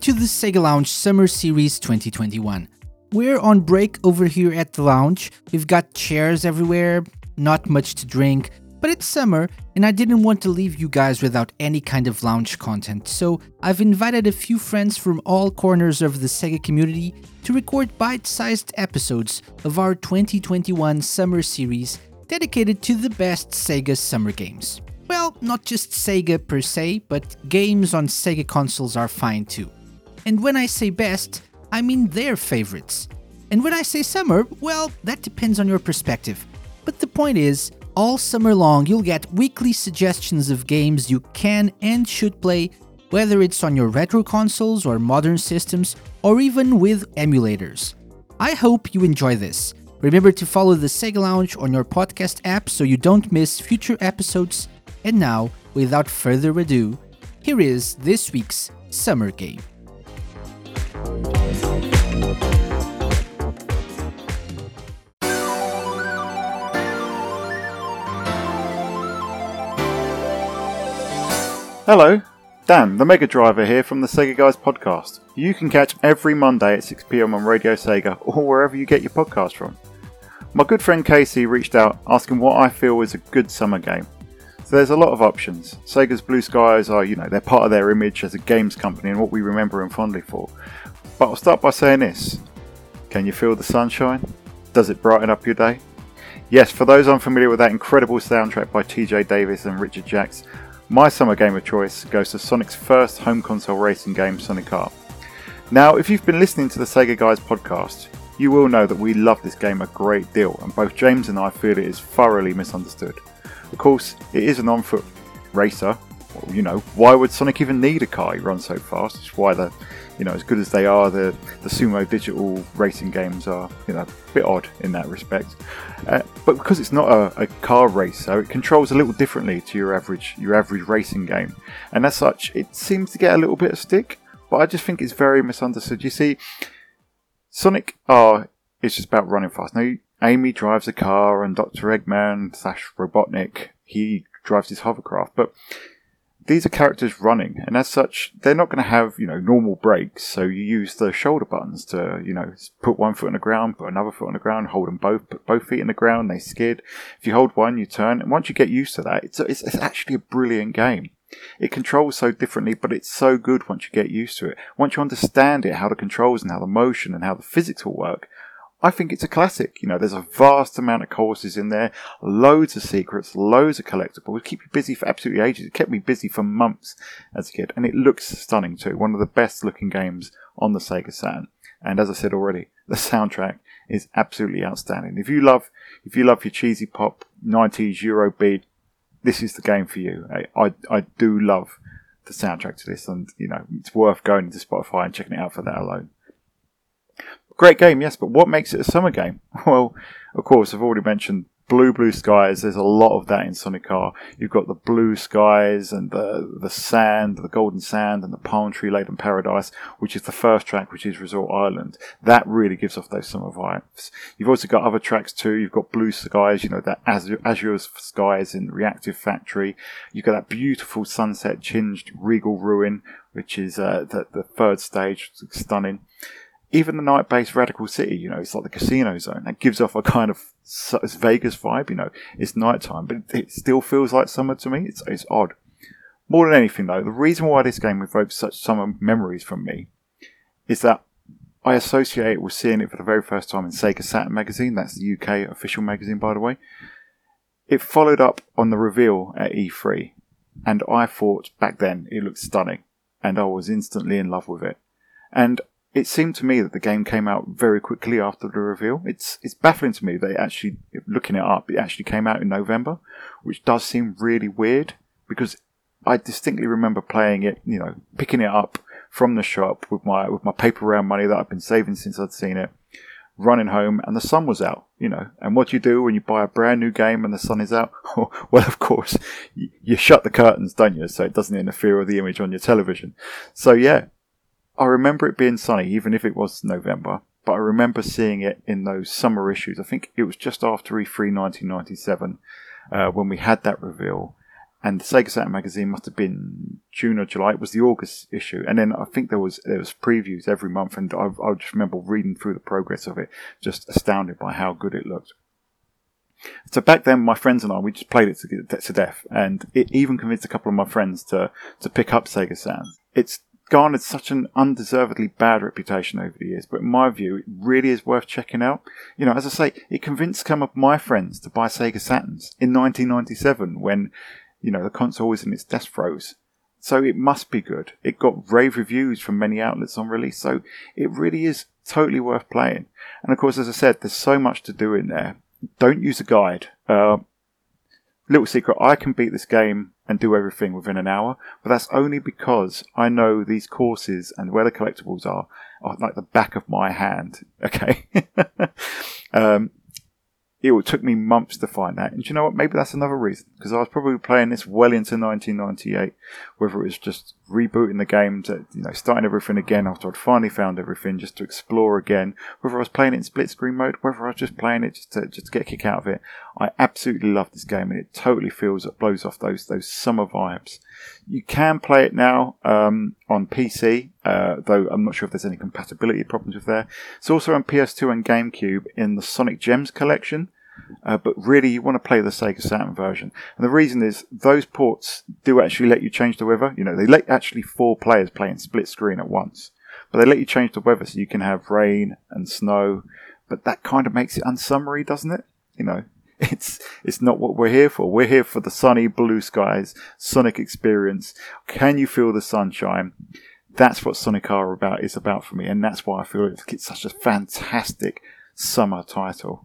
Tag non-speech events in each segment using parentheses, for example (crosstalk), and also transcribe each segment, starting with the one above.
to the Sega Lounge Summer Series 2021. We're on break over here at the lounge. We've got chairs everywhere, not much to drink, but it's summer and I didn't want to leave you guys without any kind of lounge content, so I've invited a few friends from all corners of the Sega community to record bite sized episodes of our 2021 Summer Series dedicated to the best Sega summer games. Well, not just Sega per se, but games on Sega consoles are fine too. And when I say best, I mean their favorites. And when I say summer, well, that depends on your perspective. But the point is, all summer long you'll get weekly suggestions of games you can and should play, whether it's on your retro consoles or modern systems, or even with emulators. I hope you enjoy this. Remember to follow the Sega Lounge on your podcast app so you don't miss future episodes and now, without further ado, here is this week's Summer Game. Hello, Dan, the Mega Driver here from the Sega Guys podcast. You can catch every Monday at 6pm on Radio Sega or wherever you get your podcast from. My good friend KC reached out asking what I feel is a good summer game. So there's a lot of options. Sega's Blue Skies are, you know, they're part of their image as a games company and what we remember them fondly for. But I'll start by saying this. Can you feel the sunshine? Does it brighten up your day? Yes, for those unfamiliar with that incredible soundtrack by TJ Davis and Richard Jacques, my summer game of choice goes to Sonic's first home console racing game, Sonic R. Now, if you've been listening to the Sega Guys podcast, you will know that we love this game a great deal, and both James and I feel it is thoroughly misunderstood. Of course, it is an on foot racer. You know, why would Sonic even need a car? He runs so fast. It's why the, you know, as good as they are, the the Sumo Digital racing games are, you know, a bit odd in that respect. Uh, but because it's not a, a car so it controls a little differently to your average your average racing game, and as such, it seems to get a little bit of stick. But I just think it's very misunderstood. You see, Sonic R is just about running fast. Now, Amy drives a car, and Dr. Eggman slash Robotnik he drives his hovercraft. But these are characters running, and as such, they're not going to have you know normal brakes. So you use the shoulder buttons to you know put one foot on the ground, put another foot on the ground, hold them both, put both feet in the ground. They skid. If you hold one, you turn, and once you get used to that, it's it's, it's actually a brilliant game. It controls so differently, but it's so good once you get used to it. Once you understand it, how the controls and how the motion and how the physics will work, I think it's a classic. You know, there's a vast amount of courses in there, loads of secrets, loads of collectibles. Keep you busy for absolutely ages. It kept me busy for months as a kid, and it looks stunning too. One of the best looking games on the Sega Saturn. And as I said already, (laughs) the soundtrack is absolutely outstanding. If you love, if you love your cheesy pop, 90s Eurobeat, this is the game for you. I, I, I do love the soundtrack to this, and you know, it's worth going to Spotify and checking it out for that alone. Great game, yes, but what makes it a summer game? (laughs) Well, of course, I've already mentioned blue, blue skies. There's a lot of that in Sonic R. You've got the blue skies and the the sand, the golden sand, and the palm tree laden paradise, which is the first track, which is Resort Island. That really gives off those summer vibes. You've also got other tracks too. You've got blue skies, you know, that azure, azure skies in Reactive Factory. You've got that beautiful sunset tinged regal ruin, which is uh, the, the third stage, stunning even the night-based Radical City, you know, it's like the casino zone. That gives off a kind of Vegas vibe, you know. It's nighttime, but it still feels like summer to me. It's, it's odd. More than anything, though, the reason why this game evokes such summer memories from me is that I associate it with seeing it for the very first time in Sega Saturn magazine. That's the UK official magazine, by the way. It followed up on the reveal at E3, and I thought back then it looked stunning, and I was instantly in love with it. And it seemed to me that the game came out very quickly after the reveal. It's it's baffling to me that it actually, looking it up, it actually came out in November, which does seem really weird because I distinctly remember playing it, you know, picking it up from the shop with my with my paper round money that I've been saving since I'd seen it, running home, and the sun was out, you know. And what do you do when you buy a brand new game and the sun is out? (laughs) well, of course, you, you shut the curtains, don't you, so it doesn't interfere with the image on your television. So yeah, I remember it being sunny, even if it was November, but I remember seeing it in those summer issues. I think it was just after E3 1997 uh, when we had that reveal. and the Sega Saturn magazine must have been June or July. It was the August issue, and then I think there was there was previews every month, and I, I just remember reading through the progress of it, just astounded by how good it looked. So back then, my friends and I, we just played it to, to death, and it even convinced a couple of my friends to to pick up Sega Saturn. It's garnered such an undeservedly bad reputation over the years, but in my view, it really is worth checking out. You know, as I say, it convinced some of my friends to buy Sega Saturns in 1997 when you know, the console was in its death throes. So it must be good. It got rave reviews from many outlets on release, so it really is totally worth playing. And of course, as I said, there's so much to do in there. Don't use a guide. Uh, little secret, I can beat this game and do everything within an hour, but that's only because I know these courses and where the collectibles are, are like the back of my hand. (laughs) Okay. um, it took me months to find that. And you know what? Maybe that's another reason. Because I was probably playing this well into 1998, whether it was just rebooting the game to, you know, starting everything again after I'd finally found everything just to explore again, whether I was playing it in split screen mode, whether I was just playing it just to, just to get a kick out of it. I absolutely love this game and it totally feels, it blows off those, those summer vibes. You can play it now um, on PC, uh, though I'm not sure if there's any compatibility problems with there. It's also on PS2 and GameCube in the Sonic Gems collection. Uh, but really, you want to play the Sega Saturn version, and the reason is those ports do actually let you change the weather. You know, they let actually four players play in split screen at once, but they let you change the weather so you can have rain and snow. But that kind of makes it unsummery, doesn't it? You know, it's it's not what we're here for. We're here for the sunny blue skies, Sonic experience. Can you feel the sunshine? That's what Sonic R about is about for me, and that's why I feel it's such a fantastic summer title.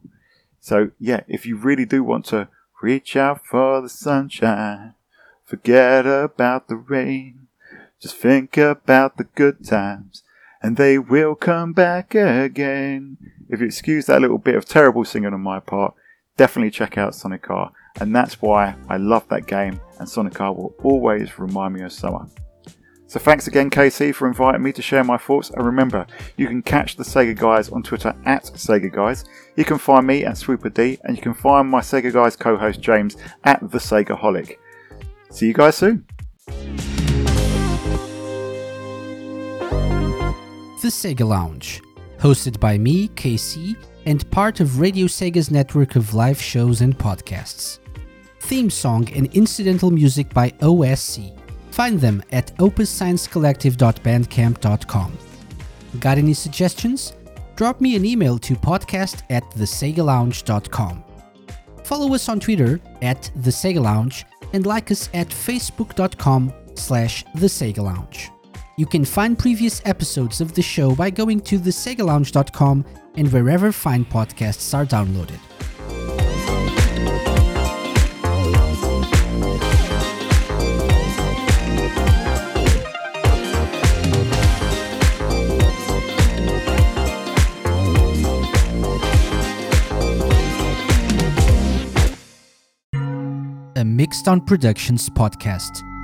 So yeah, if you really do want to reach out for the sunshine, forget about the rain, just think about the good times, and they will come back again. If you excuse that little bit of terrible singing on my part, definitely check out Sonic R, and that's why I love that game, and Sonic R will always remind me of summer. So thanks again, KC, for inviting me to share my thoughts. And remember, you can catch the Sega Guys on Twitter at Sega Guys. You can find me at Swooper D, and you can find my Sega Guys co-host James at the Sega Holic. See you guys soon. The Sega Lounge, hosted by me, KC, and part of Radio Sega's network of live shows and podcasts. Theme song and incidental music by OSC. Find them at opussciencecollective.bandcamp.com. Got any suggestions? Drop me an email to podcast at thesegalounge.com. Follow us on Twitter at The Sega Lounge and like us at facebook.com slash The Sega Lounge. You can find previous episodes of the show by going to thesegalounge.com and wherever fine podcasts are downloaded. a Mixed On Productions podcast.